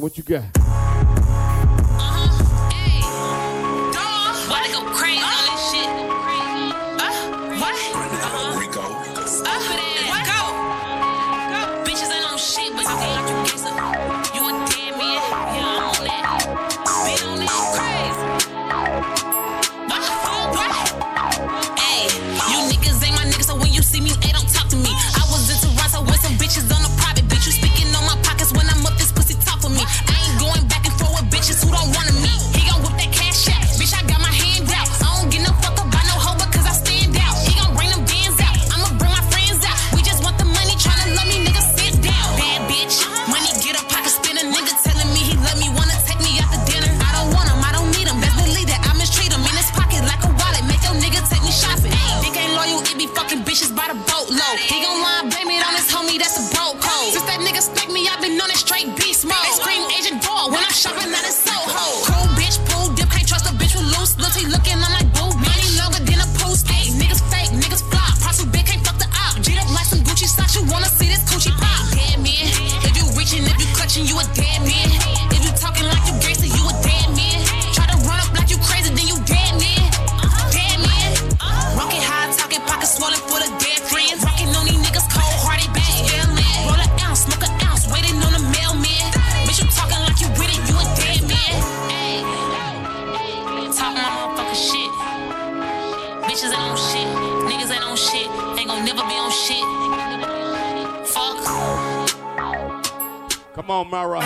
What you got? Bitches by the boatload. He gon' lie, blame it on his homie, that's a broke code. Since that nigga smacked me, I been on it straight beast mode. They scream Asian Doll when I'm shopping at a Soho. Cool bitch, pool dip, can't trust a bitch with loose. Look, he looking, I'm like boo. Money longer than a post. Ayy, niggas fake, niggas flop. Prostitute bitch can't fuck the op. G up like some Gucci socks, you wanna see this coochie pop. Dead man, if you reaching, if you clutching, you a dead man. If you talking like you gangster, you a dead man. Try to run up like you crazy, then you dead man. Dead man. Rocket high, talking pockets swollen Bitches ain't on shit, niggas ain't on shit, ain't gon' never be on shit. Fuck. Come on, Mara.